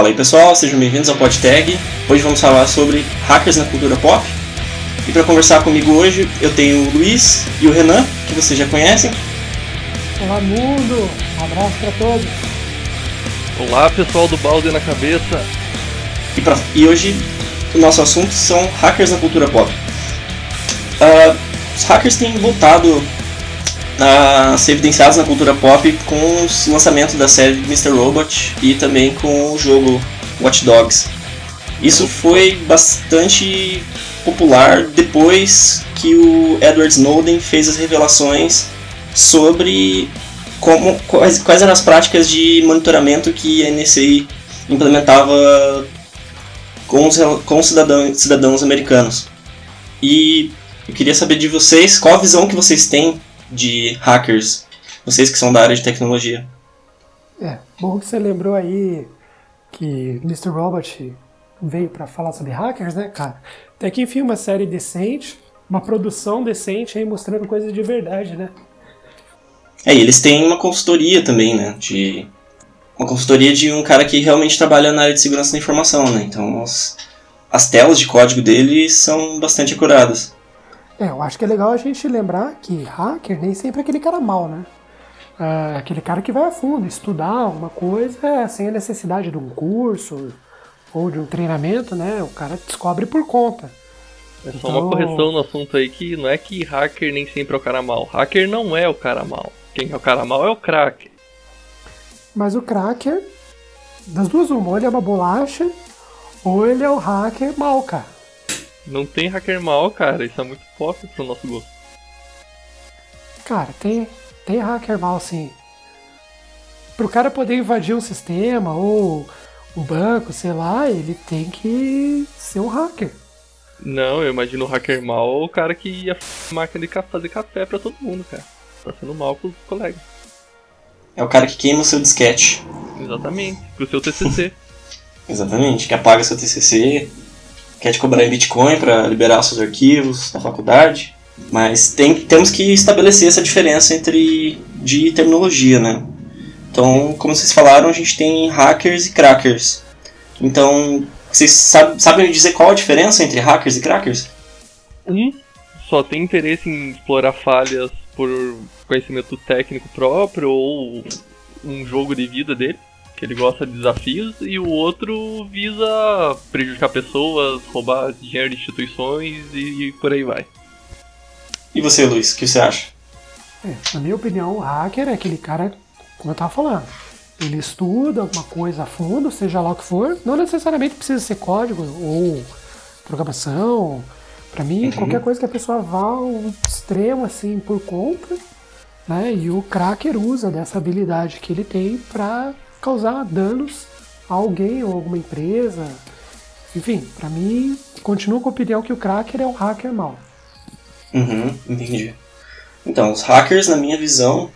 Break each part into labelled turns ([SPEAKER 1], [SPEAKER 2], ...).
[SPEAKER 1] Fala aí pessoal, sejam bem-vindos ao PodTag. Hoje vamos falar sobre hackers na cultura pop. E para conversar comigo hoje eu tenho o Luiz e o Renan, que vocês já conhecem.
[SPEAKER 2] Olá mundo, um abraço para todos.
[SPEAKER 3] Olá pessoal do Balde na Cabeça.
[SPEAKER 1] E, pra, e hoje o nosso assunto são hackers na cultura pop. Uh, os hackers têm voltado a ser evidenciados na cultura pop com o lançamento da série Mr. Robot e também com o jogo Watch Dogs. Isso foi bastante popular depois que o Edward Snowden fez as revelações sobre como, quais, quais eram as práticas de monitoramento que a NSA implementava com os, com os cidadãos, cidadãos americanos. E eu queria saber de vocês qual a visão que vocês têm de hackers, vocês que são da área de tecnologia.
[SPEAKER 2] É, bom que você lembrou aí que Mr. Robot veio para falar sobre hackers, né, cara? Até que enfim, uma série decente, uma produção decente aí mostrando coisas de verdade, né?
[SPEAKER 1] É, e eles têm uma consultoria também, né? De uma consultoria de um cara que realmente trabalha na área de segurança da informação, né? Então as, as telas de código dele são bastante acuradas.
[SPEAKER 2] É, eu acho que é legal a gente lembrar que hacker nem sempre é aquele cara mal, né? É aquele cara que vai a fundo, estudar alguma coisa sem a necessidade de um curso ou de um treinamento, né? O cara descobre por conta.
[SPEAKER 3] É só então... uma correção no assunto aí que não é que hacker nem sempre é o cara mal. Hacker não é o cara mal. Quem é o cara mal é o cracker.
[SPEAKER 2] Mas o cracker, das duas uma, ou ele é uma bolacha, ou ele é o hacker mal, cara.
[SPEAKER 3] Não tem hacker mal, cara. Isso é muito pop pro nosso gosto.
[SPEAKER 2] Cara, tem, tem hacker mal sim. Pro cara poder invadir um sistema ou um banco, sei lá, ele tem que ser um hacker.
[SPEAKER 3] Não, eu imagino o hacker mal o cara que ia máquina de fazer café pra todo mundo, cara. Tá sendo mal pros colegas.
[SPEAKER 1] É o cara que queima o seu disquete.
[SPEAKER 3] Exatamente, pro seu TCC.
[SPEAKER 1] Exatamente, que apaga seu TCC, quer te cobrar em Bitcoin para liberar seus arquivos da faculdade. Mas tem, temos que estabelecer essa diferença entre de terminologia, né? Então, como vocês falaram, a gente tem hackers e crackers. Então, vocês sabe, sabem dizer qual a diferença entre hackers e crackers?
[SPEAKER 3] Um só tem interesse em explorar falhas por conhecimento técnico próprio ou um jogo de vida dele que ele gosta de desafios, e o outro visa prejudicar pessoas, roubar dinheiro de instituições e, e por aí vai.
[SPEAKER 1] E você, Luiz, o que você acha?
[SPEAKER 2] É, na minha opinião, o hacker é aquele cara, como eu estava falando, ele estuda alguma coisa a fundo, seja lá o que for, não necessariamente precisa ser código ou programação. Para mim, uhum. qualquer coisa que a pessoa vá ao extremo assim por conta, né? E o cracker usa dessa habilidade que ele tem para causar danos a alguém ou alguma empresa. Enfim, para mim, continuo com a opinião que o cracker é um hacker mau.
[SPEAKER 1] Uhum, entendi. Então, os hackers, na minha visão,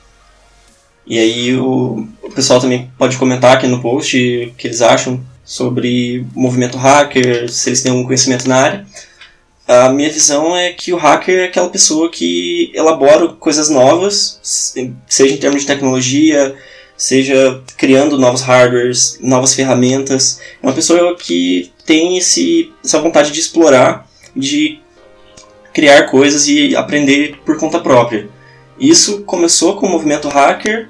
[SPEAKER 1] e aí o, o pessoal também pode comentar aqui no post o que eles acham sobre movimento hacker, se eles têm algum conhecimento na área. A minha visão é que o hacker é aquela pessoa que elabora coisas novas, seja em termos de tecnologia, seja criando novos hardwares, novas ferramentas. Uma pessoa que tem esse, essa vontade de explorar, de criar coisas e aprender por conta própria. Isso começou com o movimento hacker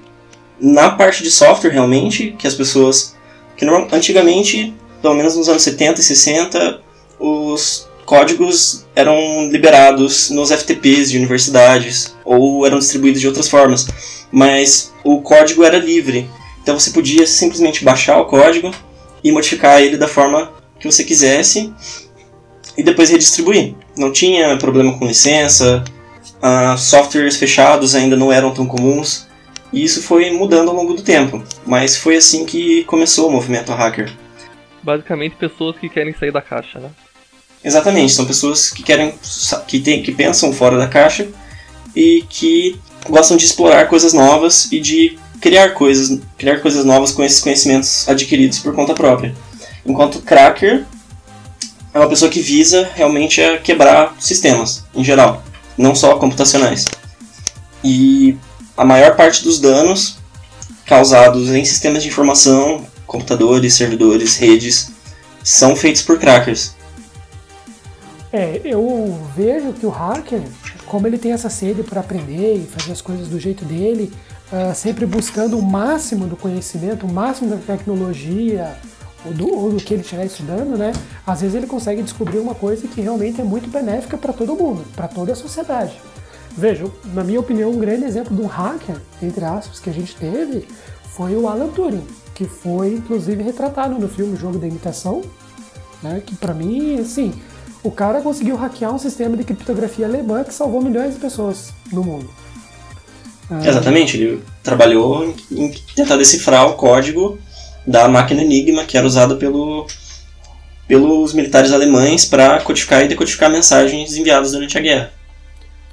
[SPEAKER 1] na parte de software realmente, que as pessoas que antigamente, pelo menos nos anos 70 e 60, os códigos eram liberados nos FTPs de universidades ou eram distribuídos de outras formas mas o código era livre. Então você podia simplesmente baixar o código e modificar ele da forma que você quisesse e depois redistribuir. Não tinha problema com licença, uh, softwares fechados ainda não eram tão comuns. E isso foi mudando ao longo do tempo, mas foi assim que começou o movimento hacker.
[SPEAKER 3] Basicamente pessoas que querem sair da caixa, né?
[SPEAKER 1] Exatamente, são pessoas que querem que, tem, que pensam fora da caixa e que gostam de explorar coisas novas e de criar coisas, criar coisas novas com esses conhecimentos adquiridos por conta própria. Enquanto cracker é uma pessoa que visa realmente a quebrar sistemas em geral, não só computacionais. E a maior parte dos danos causados em sistemas de informação, computadores, servidores, redes, são feitos por crackers.
[SPEAKER 2] É, eu vejo que o hacker, como ele tem essa sede para aprender e fazer as coisas do jeito dele, uh, sempre buscando o máximo do conhecimento, o máximo da tecnologia, ou do, ou do que ele estiver estudando, né? Às vezes ele consegue descobrir uma coisa que realmente é muito benéfica para todo mundo, para toda a sociedade. Veja, na minha opinião, um grande exemplo de um hacker, entre aspas, que a gente teve foi o Alan Turing, que foi inclusive retratado no filme Jogo da Imitação, né? Que para mim, assim, o cara conseguiu hackear um sistema de criptografia alemã que salvou milhões de pessoas no mundo.
[SPEAKER 1] Ah, Exatamente, ele trabalhou em tentar decifrar o código da máquina Enigma, que era usada pelo, pelos militares alemães para codificar e decodificar mensagens enviadas durante a guerra.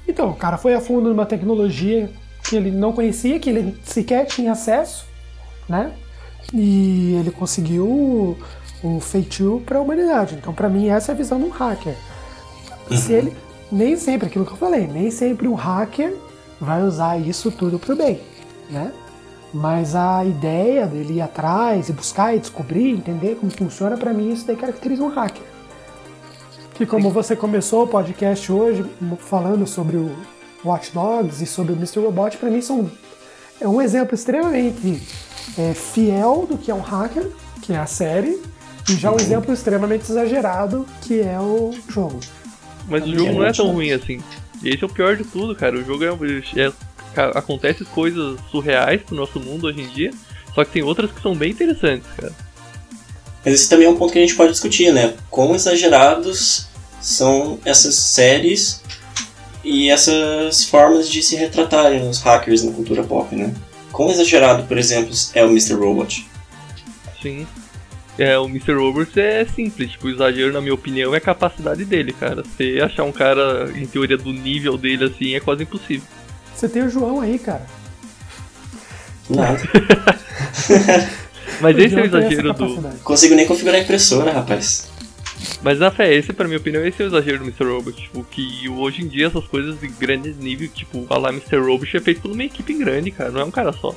[SPEAKER 2] Então, o cara foi a fundo numa tecnologia que ele não conhecia, que ele sequer tinha acesso, né? E ele conseguiu um feitio para a humanidade. Então, para mim, essa é a visão de um hacker. Se ele, nem sempre, aquilo que eu falei, nem sempre um hacker vai usar isso tudo para o bem, né? Mas a ideia dele ir atrás e buscar e descobrir, entender como funciona, para mim isso daí caracteriza um hacker. Que como você começou o podcast hoje falando sobre o Watch Dogs e sobre o Mr. Robot, para mim são é um exemplo extremamente é, fiel do que é um hacker, que é a série, e já um uhum. exemplo extremamente exagerado, que é o jogo.
[SPEAKER 3] Mas o jogo não é tão ruim assim. Esse é o pior de tudo, cara. O jogo é, é acontecem coisas surreais pro nosso mundo hoje em dia, só que tem outras que são bem interessantes, cara.
[SPEAKER 1] Mas esse também é um ponto que a gente pode discutir, né? Quão exagerados são essas séries e essas formas de se retratarem os hackers na cultura pop, né? Quão exagerado, por exemplo, é o Mr. Robot?
[SPEAKER 3] Sim. É, o Mr. Robot é simples, tipo, o exagero, na minha opinião, é a capacidade dele, cara. Você achar um cara, em teoria, do nível dele assim, é quase impossível.
[SPEAKER 2] Você tem o João aí, cara.
[SPEAKER 1] Nada.
[SPEAKER 3] Mas esse é o exagero do.
[SPEAKER 1] Consigo nem configurar a impressora, rapaz.
[SPEAKER 3] Mas na fé, esse, pra minha opinião, esse é o exagero do Mr. Robot. Tipo, que hoje em dia essas coisas de grande nível, tipo, falar Mr. Robot é feito por uma equipe grande, cara, não é um cara só.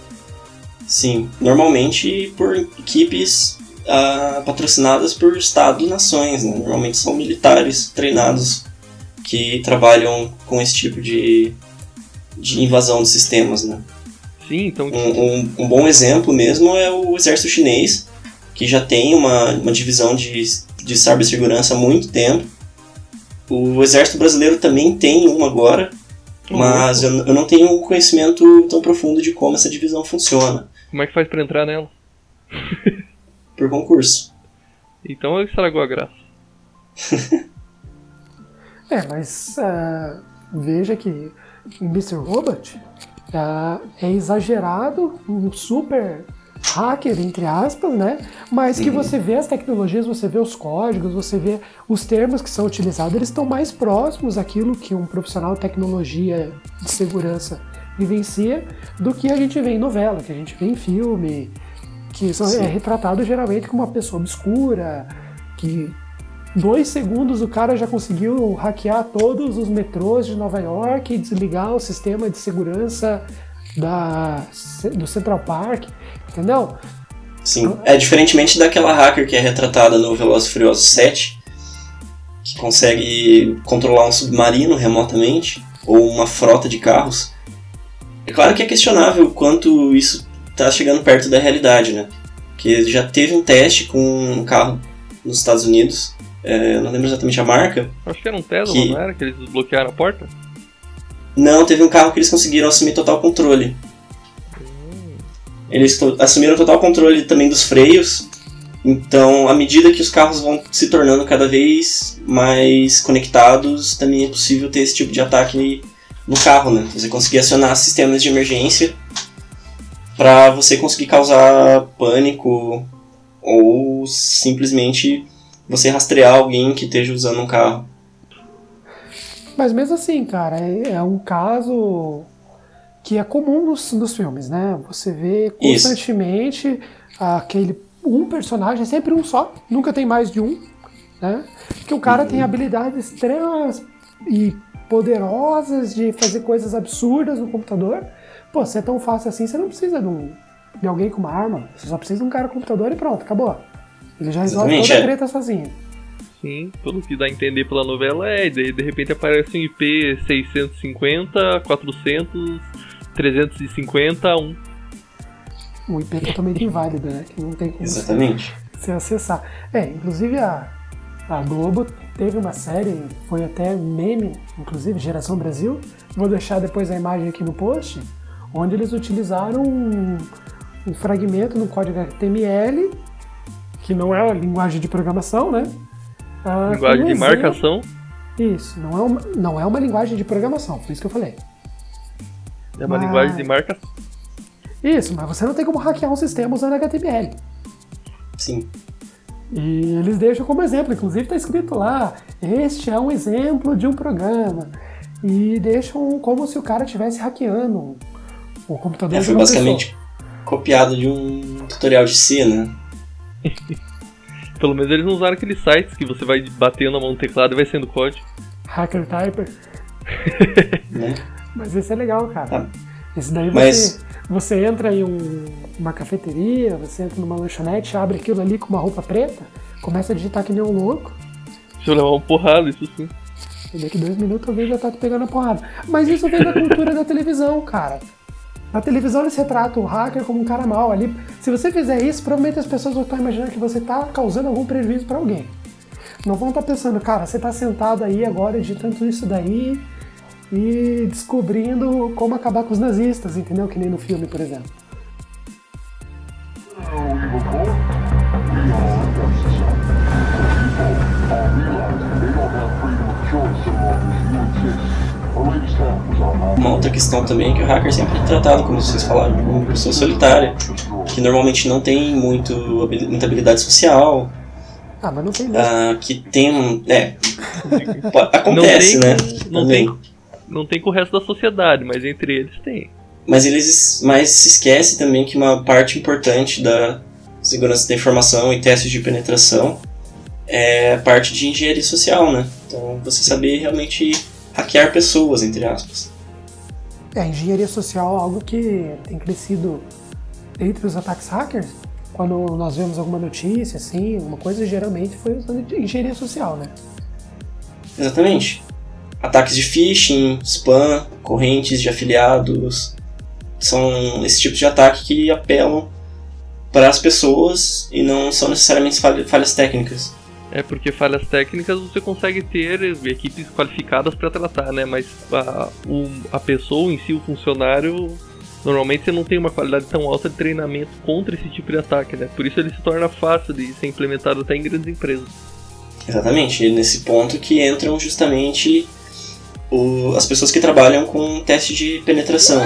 [SPEAKER 1] Sim, normalmente por equipes uh, patrocinadas por Estado e nações, né? Normalmente são militares treinados que trabalham com esse tipo de de invasão de sistemas, né?
[SPEAKER 3] Sim, então...
[SPEAKER 1] Um, um, um, bom exemplo mesmo é o exército chinês, que já tem uma, uma divisão de, de cibersegurança há muito tempo. O exército brasileiro também tem uma agora, uhum. mas eu, eu não tenho um conhecimento tão profundo de como essa divisão funciona.
[SPEAKER 3] Como é que faz para entrar nela?
[SPEAKER 1] Por concurso.
[SPEAKER 3] Então estragou a graça.
[SPEAKER 2] é, mas uh, veja que em Mr. Robot uh, é exagerado, um super hacker, entre aspas, né? Mas que uhum. você vê as tecnologias, você vê os códigos, você vê os termos que são utilizados, eles estão mais próximos daquilo que um profissional de tecnologia de segurança vivencia do que a gente vê em novela, que a gente vê em filme, que é retratado geralmente como uma pessoa obscura, que dois segundos o cara já conseguiu hackear todos os metrôs de Nova York e desligar o sistema de segurança da, do Central Park, entendeu?
[SPEAKER 1] Sim, é diferentemente daquela hacker que é retratada no Velozes Furiosos 7, que consegue controlar um submarino remotamente, ou uma frota de carros. É claro que é questionável quanto isso está chegando perto da realidade, né? Que já teve um teste com um carro nos Estados Unidos é, não lembro exatamente a marca.
[SPEAKER 3] Acho que era um Tesla, que... não era? Que eles bloquearam a porta?
[SPEAKER 1] Não, teve um carro que eles conseguiram assumir total controle. Hum. Eles assumiram total controle também dos freios. Então, à medida que os carros vão se tornando cada vez mais conectados, também é possível ter esse tipo de ataque no carro, né? Você conseguir acionar sistemas de emergência para você conseguir causar pânico ou simplesmente você rastrear alguém que esteja usando um carro.
[SPEAKER 2] Mas mesmo assim, cara, é, é um caso que é comum nos, nos filmes, né? Você vê constantemente Isso. aquele um personagem, sempre um só, nunca tem mais de um, né? Que o cara uhum. tem habilidades extremas e poderosas de fazer coisas absurdas no computador. Pô, se é tão fácil assim, você não precisa de um, de alguém com uma arma, você só precisa de um cara com computador e pronto, acabou. Ele já resolve Exatamente, toda a é. treta é. sozinho.
[SPEAKER 3] Sim, pelo que dá a entender pela novela é, daí de repente aparece um IP 650, 400, 350, 1.
[SPEAKER 2] Um IP totalmente inválido, né? Que não tem como
[SPEAKER 1] Exatamente.
[SPEAKER 2] Você, acessar. É, inclusive a, a Globo teve uma série, foi até meme, inclusive Geração Brasil. Vou deixar depois a imagem aqui no post, onde eles utilizaram um, um fragmento no código HTML, que não é a linguagem de programação, né?
[SPEAKER 3] Ah, linguagem de marcação?
[SPEAKER 2] Isso, não é, uma, não é uma linguagem de programação, por isso que eu falei.
[SPEAKER 3] É uma mas... linguagem de marcação.
[SPEAKER 2] Isso, mas você não tem como hackear um sistema usando HTML.
[SPEAKER 1] Sim.
[SPEAKER 2] E eles deixam como exemplo, inclusive está escrito lá: este é um exemplo de um programa. E deixam como se o cara estivesse hackeando o computador.
[SPEAKER 1] É, foi basicamente pessoa. copiado de um tutorial de C, né?
[SPEAKER 3] Pelo menos eles não usaram aqueles sites que você vai batendo a mão no teclado e vai sendo código.
[SPEAKER 2] Hacker Typer.
[SPEAKER 1] né?
[SPEAKER 2] Mas esse é legal, cara. Ah, esse daí Mas... você, você entra em um, uma cafeteria, você entra numa lanchonete, abre aquilo ali com uma roupa preta, começa a digitar que nem um louco.
[SPEAKER 3] Deixa eu levar uma porrada, isso sim.
[SPEAKER 2] E daqui dois minutos alguém já tá te pegando a porrada. Mas isso vem da cultura da televisão, cara. Na televisão eles retratam o hacker como um cara mal ali. Se você fizer isso, provavelmente as pessoas vão estar imaginando que você está causando algum prejuízo para alguém. Não vão estar pensando, cara, você está sentado aí agora editando isso daí e descobrindo como acabar com os nazistas, entendeu? Que nem no filme, por exemplo.
[SPEAKER 1] Uma outra questão também é que o hacker sempre é tratado, como vocês falaram, como uma pessoa solitária, que normalmente não tem muito, muita habilidade social.
[SPEAKER 2] Ah, mas não tem
[SPEAKER 1] mesmo. Ah, que tem um. É. acontece,
[SPEAKER 3] não
[SPEAKER 1] tem, né?
[SPEAKER 3] Não tem, não tem com o resto da sociedade, mas entre eles tem.
[SPEAKER 1] Mas eles mas se esquece também que uma parte importante da segurança da informação e testes de penetração é a parte de engenharia social, né? Então você saber realmente hackear pessoas, entre aspas.
[SPEAKER 2] É, a engenharia social é algo que tem crescido entre os ataques hackers. Quando nós vemos alguma notícia, assim, uma coisa, geralmente foi usando engenharia social, né?
[SPEAKER 1] Exatamente. Ataques de phishing, spam, correntes de afiliados, são esse tipo de ataque que apelam para as pessoas e não são necessariamente falhas técnicas.
[SPEAKER 3] É porque falhas técnicas você consegue ter equipes qualificadas para tratar, né? Mas a, o, a pessoa em si, o funcionário, normalmente você não tem uma qualidade tão alta de treinamento contra esse tipo de ataque, né? Por isso ele se torna fácil de ser implementado até em grandes empresas.
[SPEAKER 1] Exatamente, nesse ponto que entram justamente o, as pessoas que trabalham com teste de penetração,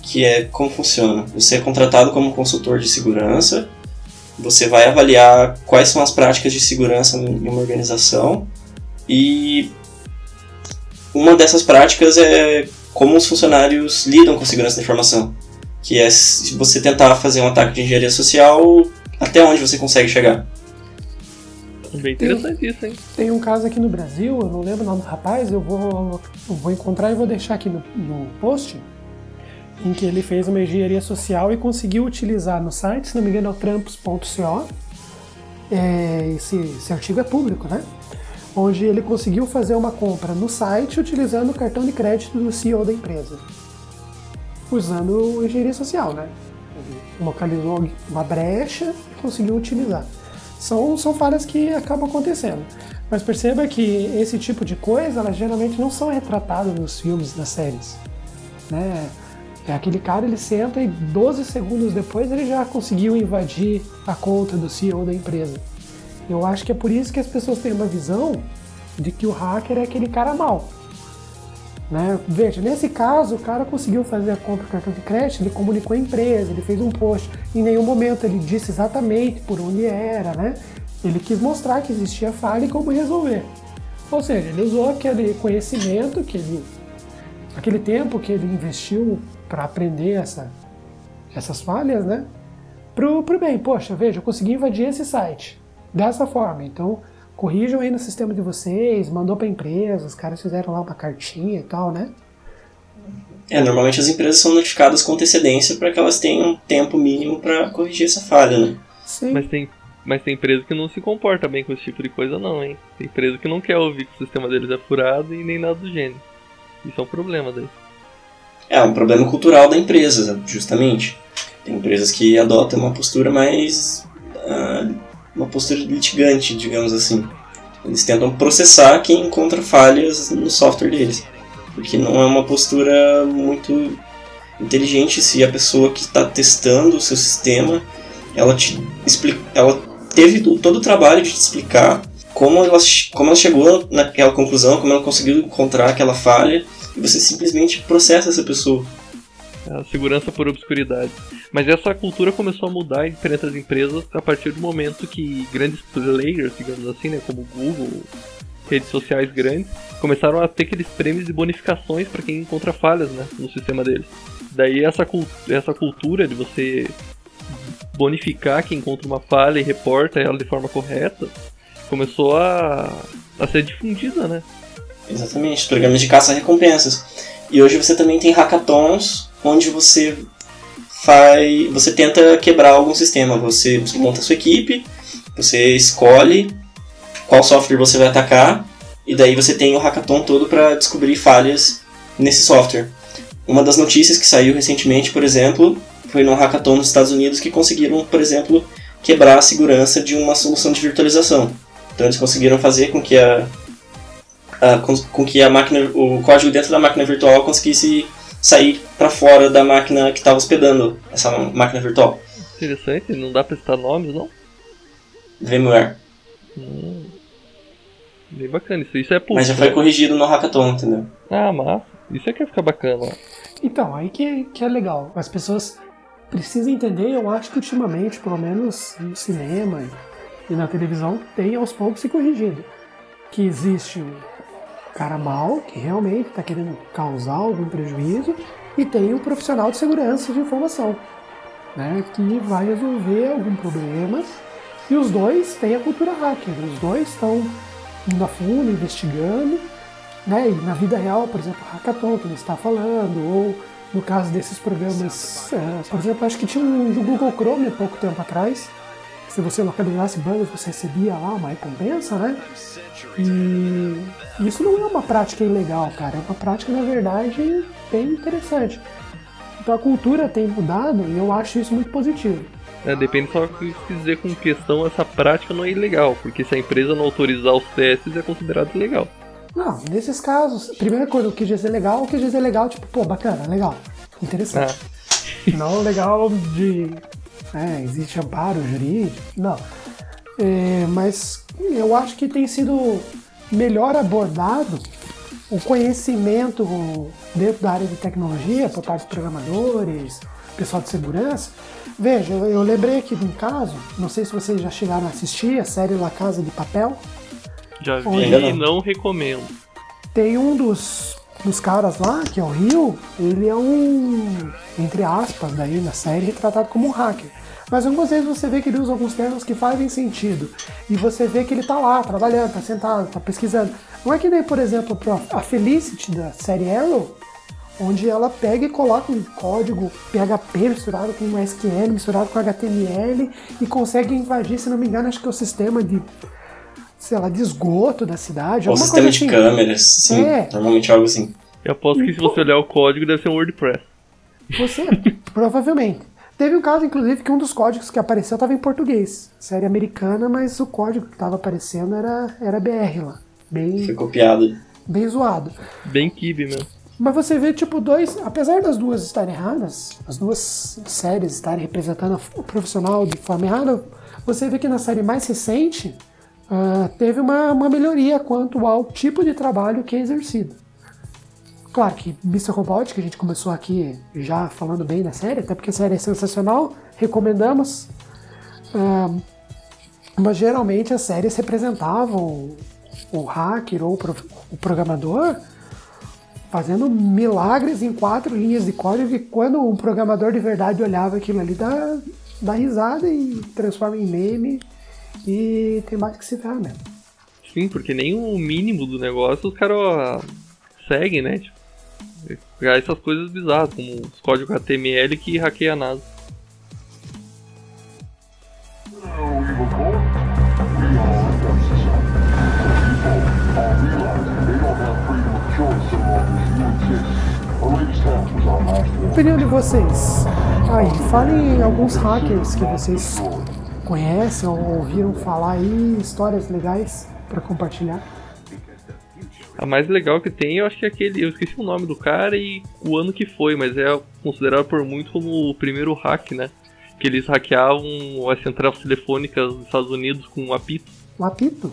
[SPEAKER 1] que é como funciona. Você é contratado como consultor de segurança você vai avaliar quais são as práticas de segurança em uma organização e uma dessas práticas é como os funcionários lidam com a segurança da informação, que é se você tentar fazer um ataque de engenharia social, até onde você consegue chegar.
[SPEAKER 3] Bem interessante tem, isso, hein?
[SPEAKER 2] Tem um caso aqui no Brasil, eu não lembro o nome do rapaz, eu vou, eu vou encontrar e vou deixar aqui no, no post em que ele fez uma engenharia social e conseguiu utilizar no site, se não me engano é o trampos.co, é, esse, esse artigo é público, né? Onde ele conseguiu fazer uma compra no site utilizando o cartão de crédito do CEO da empresa, usando engenharia social, né? Ele localizou uma brecha e conseguiu utilizar. São, são falhas que acabam acontecendo. Mas perceba que esse tipo de coisa, elas geralmente não são retratadas nos filmes, nas séries. Né? É aquele cara, ele senta e 12 segundos depois ele já conseguiu invadir a conta do CEO da empresa. Eu acho que é por isso que as pessoas têm uma visão de que o hacker é aquele cara mau. Né? Veja, nesse caso, o cara conseguiu fazer a compra do cartão de crédito, ele comunicou a empresa, ele fez um post. Em nenhum momento ele disse exatamente por onde era, né? Ele quis mostrar que existia falha e como resolver. Ou seja, ele usou aquele conhecimento que ele, aquele tempo que ele investiu para aprender essa, essas falhas, né? Pro, pro bem, poxa, veja, eu consegui invadir esse site dessa forma, então corrijam aí no sistema de vocês, mandou para empresa, os caras fizeram lá uma cartinha e tal, né?
[SPEAKER 1] É, normalmente as empresas são notificadas com antecedência para que elas tenham um tempo mínimo para corrigir essa falha, né?
[SPEAKER 2] Sim.
[SPEAKER 3] Mas tem, mas tem empresa que não se comporta bem com esse tipo de coisa, não, hein? Tem empresa que não quer ouvir que o sistema deles é furado e nem nada do gênero. Isso é um problema daí.
[SPEAKER 1] É um problema cultural da empresa, justamente. Tem empresas que adotam uma postura mais. Uh, uma postura litigante, digamos assim. Eles tentam processar quem encontra falhas no software deles. Porque não é uma postura muito inteligente se a pessoa que está testando o seu sistema ela te explica, ela teve todo o trabalho de te explicar como ela, como ela chegou naquela conclusão, como ela conseguiu encontrar aquela falha e você simplesmente processa essa pessoa.
[SPEAKER 3] É a segurança por obscuridade. Mas essa cultura começou a mudar entre as empresas a partir do momento que grandes players, digamos assim, né, como Google, redes sociais grandes, começaram a ter aqueles prêmios e bonificações para quem encontra falhas né, no sistema deles. Daí essa, essa cultura de você bonificar quem encontra uma falha e reporta ela de forma correta começou a, a ser difundida, né?
[SPEAKER 1] Exatamente, programas de caça-recompensas. E hoje você também tem hackathons onde você faz, você tenta quebrar algum sistema. Você monta sua equipe, você escolhe qual software você vai atacar e daí você tem o hackathon todo para descobrir falhas nesse software. Uma das notícias que saiu recentemente, por exemplo, foi no hackathon nos Estados Unidos que conseguiram, por exemplo, quebrar a segurança de uma solução de virtualização. Então eles conseguiram fazer com que a, a com, com, que a máquina, o código dentro da máquina virtual conseguisse sair para fora da máquina que estava hospedando essa máquina virtual.
[SPEAKER 3] Interessante, não dá para citar nomes, não?
[SPEAKER 1] VMware.
[SPEAKER 3] Hum, bem bacana, isso, isso é
[SPEAKER 1] público. Mas já foi corrigido no hackathon, entendeu?
[SPEAKER 3] Ah, massa. Isso é que vai ficar bacana.
[SPEAKER 2] Então, aí que, que é legal. As pessoas precisam entender, eu acho que ultimamente, pelo menos no cinema e na televisão, tem aos poucos se corrigido. Que existe um cara mal, que realmente está querendo causar algum prejuízo, e tem o um profissional de segurança de informação, né, que vai resolver algum problema. E os dois têm a cultura hacker, os dois estão indo a fundo, investigando, né, e na vida real, por exemplo, Hackathon, que ele está falando, ou no caso desses programas, é, por exemplo, acho que tinha um do Google Chrome há pouco tempo atrás, se você localizasse bugs, você recebia lá uma recompensa, né? E isso não é uma prática ilegal, cara. É uma prática, na verdade, bem interessante. Então a cultura tem mudado e eu acho isso muito positivo.
[SPEAKER 3] É, depende só do que dizer com questão, essa prática não é ilegal, porque se a empresa não autorizar os testes, é considerado ilegal.
[SPEAKER 2] Não, nesses casos, primeira coisa, o que dizer legal, o que dizer legal, tipo, pô, bacana, legal, interessante. Ah. Não legal de né? existe amparo jurídico, não. É, mas eu acho que tem sido melhor abordado o conhecimento dentro da área de tecnologia por parte dos programadores, pessoal de segurança. Veja, eu lembrei aqui de um caso, não sei se vocês já chegaram a assistir a série La Casa de Papel.
[SPEAKER 3] Já vi e não recomendo.
[SPEAKER 2] Tem um dos dos caras lá, que é o Rio, ele é um, entre aspas, daí na série, retratado como um hacker. Mas algumas vezes você vê que ele usa alguns termos que fazem sentido. E você vê que ele tá lá, trabalhando, tá sentado, tá pesquisando. Não é que nem, por exemplo, a Felicity da série Arrow, onde ela pega e coloca um código PHP misturado com SQL, misturado com HTML e consegue invadir, se não me engano, acho que é o sistema de sei lá, de esgoto da cidade.
[SPEAKER 1] Ou sistema de assim. câmeras, sim. É. Normalmente é algo assim.
[SPEAKER 3] Eu aposto que se você olhar o código deve ser um WordPress.
[SPEAKER 2] Você, provavelmente. Teve um caso, inclusive, que um dos códigos que apareceu estava em português. Série americana, mas o código que estava aparecendo era, era BR lá. Bem,
[SPEAKER 1] Foi copiado.
[SPEAKER 2] Bem zoado.
[SPEAKER 3] Bem kibe mesmo.
[SPEAKER 2] Mas você vê, tipo, dois. Apesar das duas estarem erradas, as duas séries estarem representando o profissional de forma errada, você vê que na série mais recente uh, teve uma, uma melhoria quanto ao tipo de trabalho que é exercido. Claro que Mr. Robot, que a gente começou aqui já falando bem da série, até porque a série é sensacional, recomendamos. Mas geralmente as séries representavam o hacker ou o programador fazendo milagres em quatro linhas de código que quando um programador de verdade olhava aquilo ali dá, dá risada e transforma em meme e tem mais que se ferrar mesmo.
[SPEAKER 3] Sim, porque nem o mínimo do negócio os caras seguem, né? Tipo, Criar essas coisas bizarras, como os códigos HTML que hackeia a NASA.
[SPEAKER 2] Opinião de vocês. Aí, falem alguns hackers que vocês conhecem ou ouviram falar aí, histórias legais para compartilhar.
[SPEAKER 3] A mais legal que tem, eu acho que é aquele. Eu esqueci o nome do cara e o ano que foi, mas é considerado por muito como o primeiro hack, né? Que eles hackeavam as centrais telefônicas dos Estados Unidos com um apito.
[SPEAKER 2] Um apito?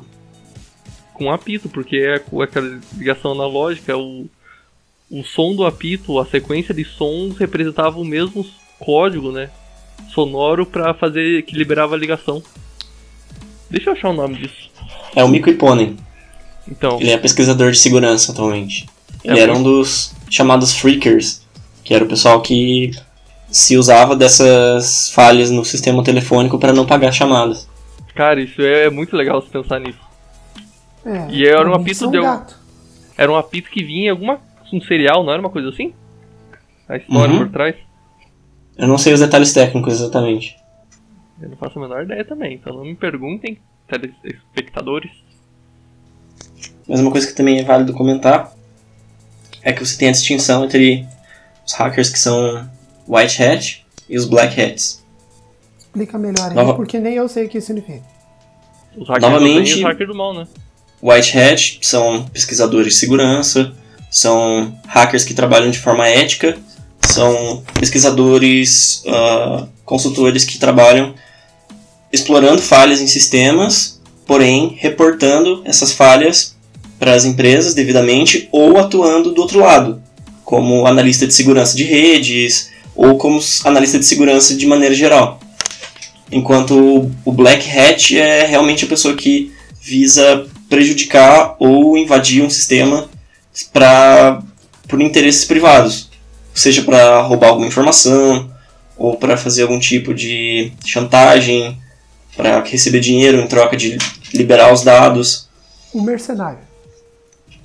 [SPEAKER 3] Com um apito, porque é aquela ligação analógica, o, o som do apito, a sequência de sons representava o mesmo código, né? Sonoro para fazer que liberava a ligação. Deixa eu achar o nome disso.
[SPEAKER 1] É o Mico Ipone.
[SPEAKER 3] Então.
[SPEAKER 1] Ele é pesquisador de segurança atualmente. Ele
[SPEAKER 3] É
[SPEAKER 1] era
[SPEAKER 3] muito-
[SPEAKER 1] um dos chamados freakers, que era o pessoal que se usava dessas falhas no sistema telefônico para não pagar chamadas.
[SPEAKER 3] Cara, isso é muito legal se pensar nisso.
[SPEAKER 2] É,
[SPEAKER 3] E era um
[SPEAKER 2] pra mim
[SPEAKER 3] apito
[SPEAKER 2] são
[SPEAKER 3] de algum-
[SPEAKER 2] gato.
[SPEAKER 3] Era um apito que vinha em alguma. um serial, não era uma coisa assim? A história
[SPEAKER 1] Uhum.
[SPEAKER 3] por trás?
[SPEAKER 1] Eu não sei os detalhes técnicos exatamente.
[SPEAKER 3] Eu não faço a menor ideia também, então não me perguntem, telespectadores.
[SPEAKER 1] Mas uma coisa que também é válido comentar é que você tem a distinção entre os hackers que são white hat e os black hats.
[SPEAKER 2] Explica melhor aí,
[SPEAKER 1] Nova-
[SPEAKER 2] porque nem eu sei o que significa.
[SPEAKER 3] Os hackers
[SPEAKER 1] Novamente-
[SPEAKER 3] do bem hackers do mal, né?
[SPEAKER 1] White hat são pesquisadores de segurança, são hackers que trabalham de forma ética, são pesquisadores, ah, consultores que trabalham explorando falhas em sistemas, porém reportando essas falhas para as empresas devidamente ou atuando do outro lado, como analista de segurança de redes ou como analista de segurança de maneira geral. Enquanto o- o Black Hat é realmente a pessoa que visa prejudicar ou invadir um sistema pra, por interesses privados, seja para roubar alguma informação ou para fazer algum tipo de chantagem, para receber dinheiro em troca de liberar os dados.
[SPEAKER 2] Um mercenário.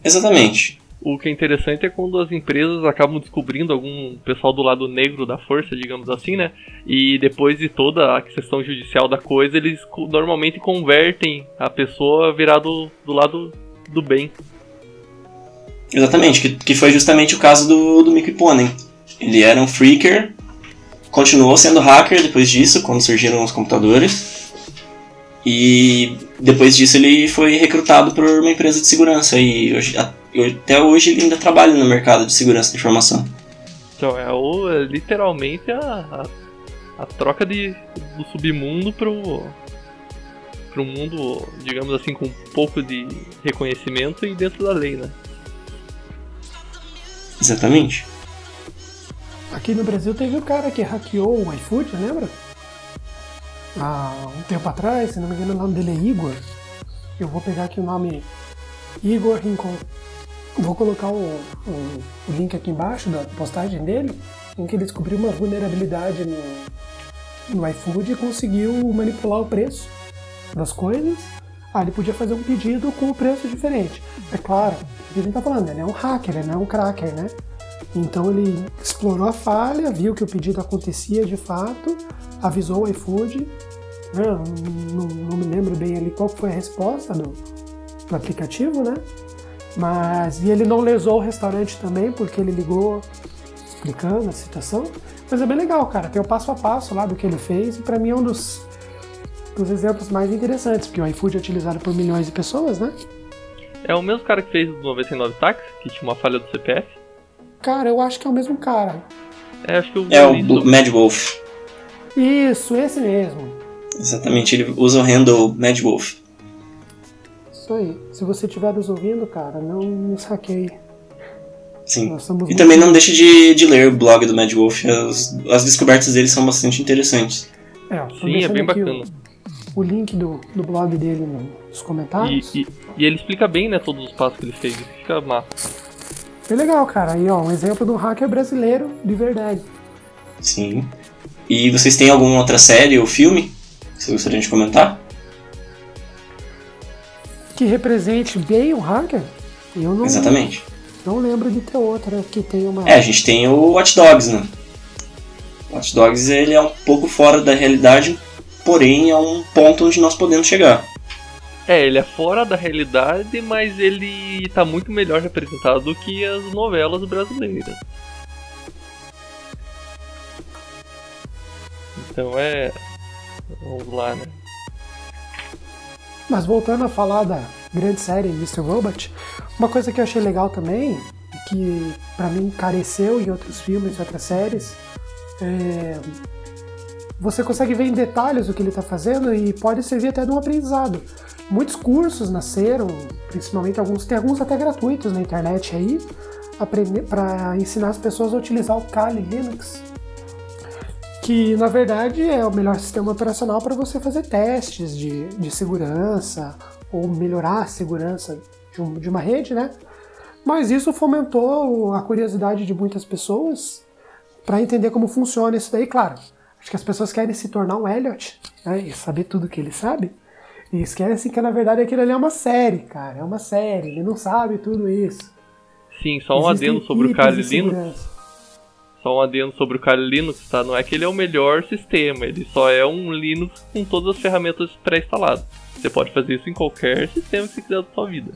[SPEAKER 1] Exatamente.
[SPEAKER 3] O que é interessante é quando as empresas acabam descobrindo algum pessoal do lado negro da força, digamos assim, né? E depois de toda a questão judicial da coisa, eles normalmente convertem a pessoa a virar do, do lado do bem.
[SPEAKER 1] Exatamente, que, que foi justamente o caso do, do Mickey Ponen. Ele era um freaker, continuou sendo hacker depois disso, quando surgiram os computadores. E depois disso ele foi recrutado por uma empresa de segurança e hoje- até hoje ele ainda trabalha no mercado de segurança de informação.
[SPEAKER 3] Então é, o, é literalmente a, a, a troca de, do submundo pro, pro mundo, digamos assim, com um pouco de reconhecimento e dentro da lei, né?
[SPEAKER 1] Exatamente.
[SPEAKER 2] Aqui no Brasil teve o cara que hackeou o iFood, lembra? Há um tempo atrás, se não me engano, o nome dele é Igor. Eu vou pegar aqui o nome Igor Rincon. Vou colocar o, o- o link aqui embaixo da postagem dele, em que ele descobriu uma vulnerabilidade no, no iFood e conseguiu manipular o preço das coisas. Ah, ele podia fazer um pedido com o preço diferente. É claro, o que a gente tá falando, ele é um hacker, ele não é um cracker, né? Então ele explorou a falha, viu que o pedido acontecia de fato, avisou o iFood. né? Não, não me lembro bem ali qual foi a resposta do, do aplicativo, né? Mas e ele não lesou o restaurante também, porque ele ligou explicando a situação. Mas é bem legal, cara. Tem o passo a passo lá do que ele fez e pra mim é um dos, dos exemplos mais interessantes, porque o iFood é utilizado por milhões de pessoas, né?
[SPEAKER 3] É o mesmo cara que fez o 99 Táxi, que tinha uma falha do CPF.
[SPEAKER 2] Cara, eu acho que é o mesmo cara.
[SPEAKER 3] É, acho que eu
[SPEAKER 1] É o Bl- Mad Wolf.
[SPEAKER 2] Isso, esse mesmo.
[SPEAKER 1] Exatamente, ele usa o handle Mad Wolf.
[SPEAKER 2] Isso aí. Se você estiver nos ouvindo, cara, não nos hackeie.
[SPEAKER 1] Sim. E também não deixe de, de ler o blog do Mad Wolf. As, as descobertas dele são bastante interessantes.
[SPEAKER 2] É,
[SPEAKER 3] Sim, é bem bacana.
[SPEAKER 2] O, o link do, do blog dele nos
[SPEAKER 3] E,
[SPEAKER 2] comentários.
[SPEAKER 3] e, e ele explica bem, né, todos os passos que ele fez. Fica massa.
[SPEAKER 2] Bem legal, cara. Aí, ó, um exemplo de um hacker brasileiro de verdade.
[SPEAKER 1] Sim. E vocês têm alguma outra série ou filme que vocês gostariam de comentar?
[SPEAKER 2] Que represente bem o hacker. Eu não,
[SPEAKER 1] Exatamente.
[SPEAKER 2] Não lembro de ter outra que tem uma.
[SPEAKER 1] É, a gente tem o Watch Dogs, né? O Watch Dogs ele é um pouco fora da realidade, porém é um ponto onde nós podemos chegar.
[SPEAKER 3] É, ele é fora da realidade, mas ele tá muito melhor representado do que as novelas brasileiras. Então é. Vamos lá, né?
[SPEAKER 2] Mas voltando a falar da grande série Mr. Robot, uma coisa que eu achei legal também, que para mim careceu em outros filmes e outras séries, é... você consegue ver em detalhes o que ele está fazendo e pode servir até de um aprendizado. Muitos cursos nasceram, principalmente alguns, tem alguns até gratuitos na internet aí, para ensinar as pessoas a utilizar o Kali Linux, que na verdade é o melhor sistema operacional para você fazer testes de, de segurança ou melhorar a segurança de, um, de uma rede, né? Mas isso fomentou a curiosidade de muitas pessoas para entender como funciona isso daí, claro. Acho que as pessoas querem se tornar um Elliot né, e saber tudo que ele sabe. E esquecem que na verdade aquilo ali é uma série, cara. É uma série, ele não sabe tudo isso.
[SPEAKER 3] Sim, só um Existem adendo sobre o Kali Linux. Só um adendo sobre o Kali Linux, tá? Não é que ele é o melhor sistema, ele só é um Linux com todas as ferramentas pré-instaladas. Você pode fazer isso em qualquer sistema que você quiser da sua vida.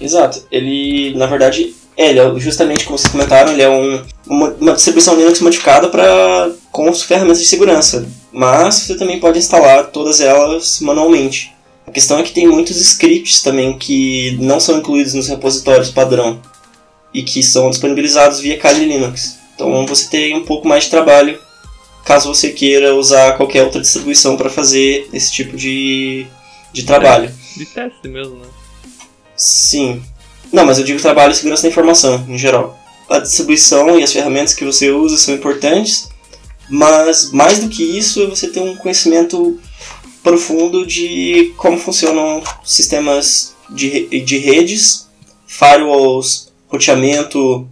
[SPEAKER 1] Exato. Ele, na verdade, é, ele é, justamente como vocês comentaram, ele é um, uma, uma distribuição Linux modificada para com as ferramentas de segurança. Mas você também pode instalar todas elas manualmente. A questão é que tem muitos scripts também que não são incluídos nos repositórios padrão e que são disponibilizados via Kali Linux. Então você tem um pouco mais de trabalho caso você queira usar qualquer outra distribuição para fazer esse tipo de, de trabalho.
[SPEAKER 3] É, de teste mesmo, né?
[SPEAKER 1] Sim. Não, mas eu digo trabalho e segurança da informação, em geral. A distribuição e as ferramentas que você usa são importantes, mas mais do que isso é você ter um conhecimento profundo de como funcionam sistemas de, de redes, firewalls, roteamento,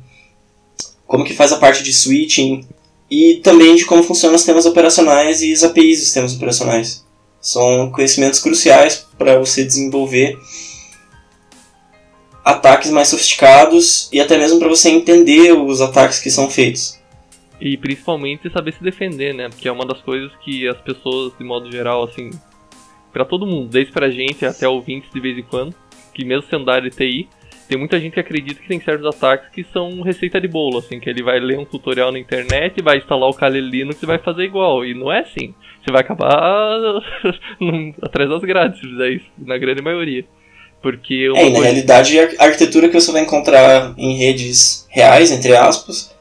[SPEAKER 1] como que faz a parte de switching e também de como funcionam os sistemas operacionais e as APIs dos sistemas operacionais. São conhecimentos cruciais para você desenvolver ataques mais sofisticados e até mesmo para você entender os ataques que são feitos.
[SPEAKER 3] E principalmente saber se defender, né? Porque é uma das coisas que as pessoas, de modo geral, assim, para todo mundo, desde pra gente até ouvintes de vez em quando, que mesmo sendo da área de TI, tem muita gente que acredita que tem certos ataques que são receita de bolo, assim, que ele vai ler um tutorial na internet, vai instalar o Kali Linux e vai fazer igual. E não é assim. Você vai acabar atrás das grades se fizer isso, na grande maioria. Porque
[SPEAKER 1] é, na realidade, a arquitetura que você vai encontrar em redes reais, entre aspas,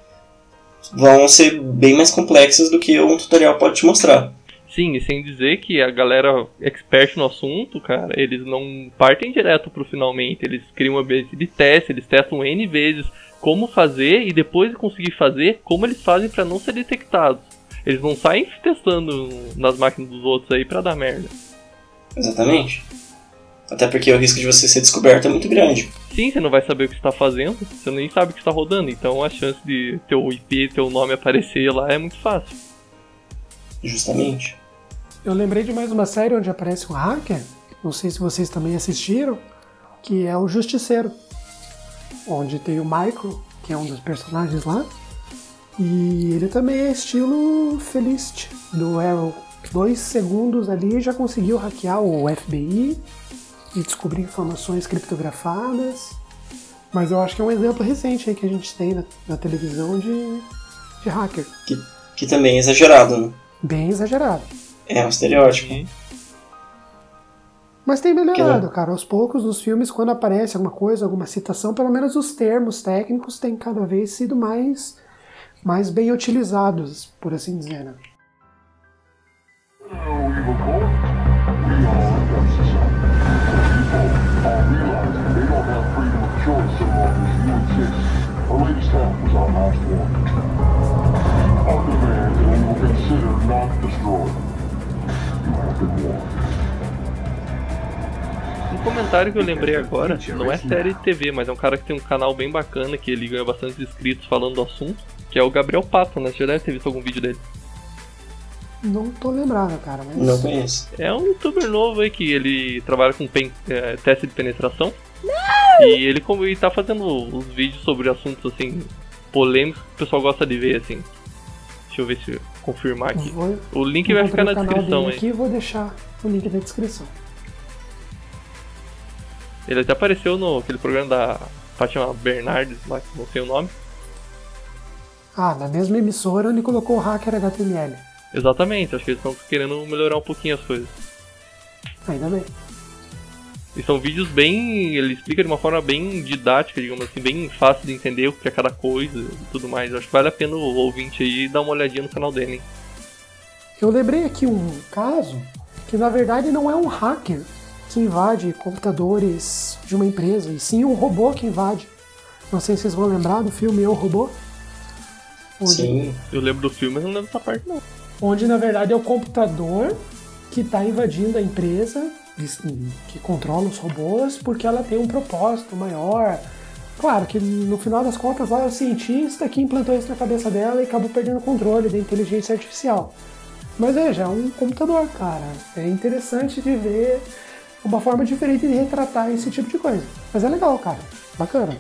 [SPEAKER 1] vão ser bem mais complexas do que um tutorial pode te mostrar.
[SPEAKER 3] Sim, e sem dizer que a galera expert no assunto, cara, eles não partem direto pro finalmente, eles criam um ambiente de teste, eles testam N vezes como fazer e depois de conseguir fazer, como eles fazem para não ser detectados. Eles não saem testando nas máquinas dos outros aí para dar merda.
[SPEAKER 1] Exatamente. Até porque o risco de você ser descoberto é muito grande.
[SPEAKER 3] Sim, você não vai saber o que está fazendo, você nem sabe o que está rodando, então a chance de teu IP, teu nome aparecer lá é muito fácil.
[SPEAKER 1] Justamente.
[SPEAKER 2] Eu lembrei de mais uma série onde aparece um hacker, não sei se vocês também assistiram, que é o Justiceiro. Onde tem o Michael, que é um dos personagens lá, e ele também é estilo Felicity, do Arrow. Dois segundos ali já conseguiu hackear o FBI e descobrir informações criptografadas. Mas eu acho que é um exemplo recente aí que a gente tem na, na televisão de, de hacker.
[SPEAKER 1] Que, que também é exagerado, né?
[SPEAKER 2] Bem exagerado.
[SPEAKER 1] É um estereótipo. Uhum.
[SPEAKER 2] Mas tem melhorado, que... cara. Aos poucos, nos filmes, quando aparece alguma coisa, alguma citação, pelo menos os termos técnicos têm cada vez sido mais, mais bem utilizados, por assim dizer, né?
[SPEAKER 3] Um comentário que eu lembrei agora, não é série TV, mas é um cara que tem um canal bem bacana, que ele ganha bastante inscritos falando do assunto, que é o Gabriel Pato, né? Você já deve ter visto algum vídeo dele.
[SPEAKER 2] Não tô lembrado, cara, mas...
[SPEAKER 1] Não conheço.
[SPEAKER 3] É um youtuber novo aí que ele trabalha com pen, é, teste de penetração. E ele como ele tá fazendo os vídeos sobre assuntos assim polêmicos que o pessoal gosta de ver assim. Deixa eu ver se eu confirmar aqui.
[SPEAKER 2] Vou-
[SPEAKER 3] O link vai ficar na descrição aí.
[SPEAKER 2] aqui vou deixar o link na descrição.
[SPEAKER 3] Ele até apareceu no aquele programa da Fátima Bernardes, lá que não sei o nome.
[SPEAKER 2] Ah, na mesma emissora onde colocou o hacker HTML.
[SPEAKER 3] Exatamente, acho que eles estão querendo melhorar um pouquinho as coisas.
[SPEAKER 2] Ainda bem.
[SPEAKER 3] E são vídeos bem. Ele explica de uma forma bem didática, digamos assim, bem fácil de entender o que é cada coisa e tudo mais. Eu acho que vale a pena o ouvinte aí dar uma olhadinha no canal dele, hein?
[SPEAKER 2] Eu lembrei aqui um caso que na verdade não é um hacker que invade computadores de uma empresa, e sim um robô que invade. Não sei se vocês vão lembrar do filme Eu Robô. Onde,
[SPEAKER 1] Sim.
[SPEAKER 3] Eu lembro do filme, mas não lembro dessa parte não.
[SPEAKER 2] onde na verdade é o computador que está invadindo a empresa que controla os robôs porque ela tem um propósito maior. Claro que no final das contas lá é o cientista que implantou isso na cabeça dela e acabou perdendo o controle da inteligência artificial. Mas veja, é um computador, cara. É interessante de ver uma forma diferente de retratar esse tipo de coisa. Mas é legal, cara. Bacana.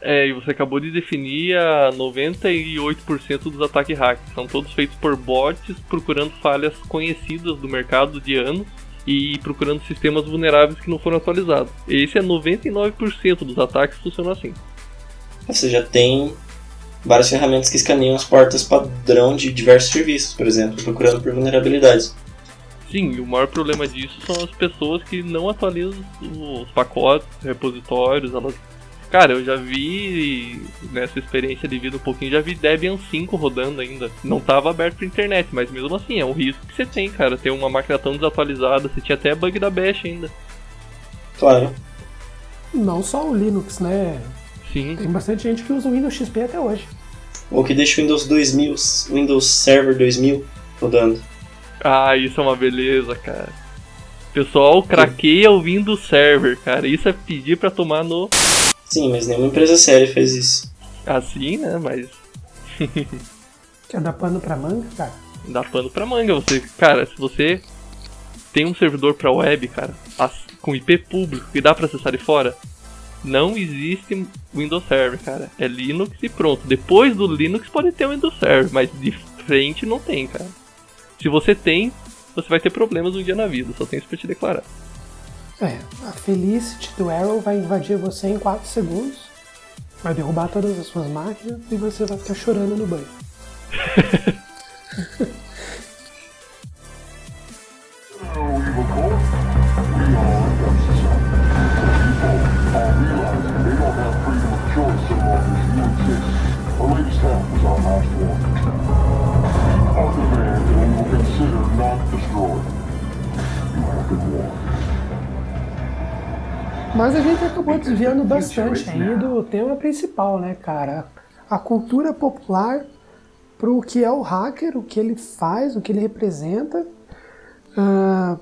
[SPEAKER 3] É, e você acabou de definir a 98% dos ataques hackers. São todos feitos por bots procurando falhas conhecidas do mercado de anos e procurando sistemas vulneráveis que não foram atualizados. Esse é 99% dos ataques que funcionam assim.
[SPEAKER 1] Você já tem várias ferramentas que escaneiam as portas padrão de diversos serviços, por exemplo, procurando por vulnerabilidades.
[SPEAKER 3] Sim, e o maior problema disso são as pessoas que não atualizam os pacotes, repositórios, elas... Cara, eu já vi nessa experiência de vida um pouquinho, já vi Debian 5 rodando ainda. Não tava aberto pra internet, mas mesmo assim, é um risco que você tem, cara. Ter uma máquina tão desatualizada, você tinha até bug da Bash ainda.
[SPEAKER 1] Claro.
[SPEAKER 2] Não só o Linux, né?
[SPEAKER 3] Sim,
[SPEAKER 2] Tem bastante gente que usa o Windows XP até hoje.
[SPEAKER 1] Ou que deixa o Windows 2000, Windows Server 2000 rodando.
[SPEAKER 3] Ah, isso é uma beleza, cara. Pessoal, craqueia o Windows Server, cara. Isso é pedir pra tomar no.
[SPEAKER 1] Sim, mas nenhuma empresa séria fez isso.
[SPEAKER 3] Assim, né? Mas
[SPEAKER 2] Quer dar pano pra manga, cara?
[SPEAKER 3] dá pano pra manga. Você, cara, se você tem um servidor pra web, cara, com IP público que dá pra acessar de fora, não existe Windows Server, cara. É Linux e pronto. Depois do Linux pode ter o Windows Server, mas de frente não tem, cara. Se você tem, você vai ter problemas um dia na vida. Só tem isso pra te declarar.
[SPEAKER 2] É, a Felicity do Arrow vai invadir você em 4 segundos, vai derrubar todas as suas máquinas e você vai ficar chorando no banho.
[SPEAKER 4] Demand that we will consider not destroyed. You have been warned.
[SPEAKER 2] Mas a gente acabou desviando bastante aí do tema principal, né, cara? A cultura popular pro que é o hacker, o que ele faz, o que ele representa. Ah,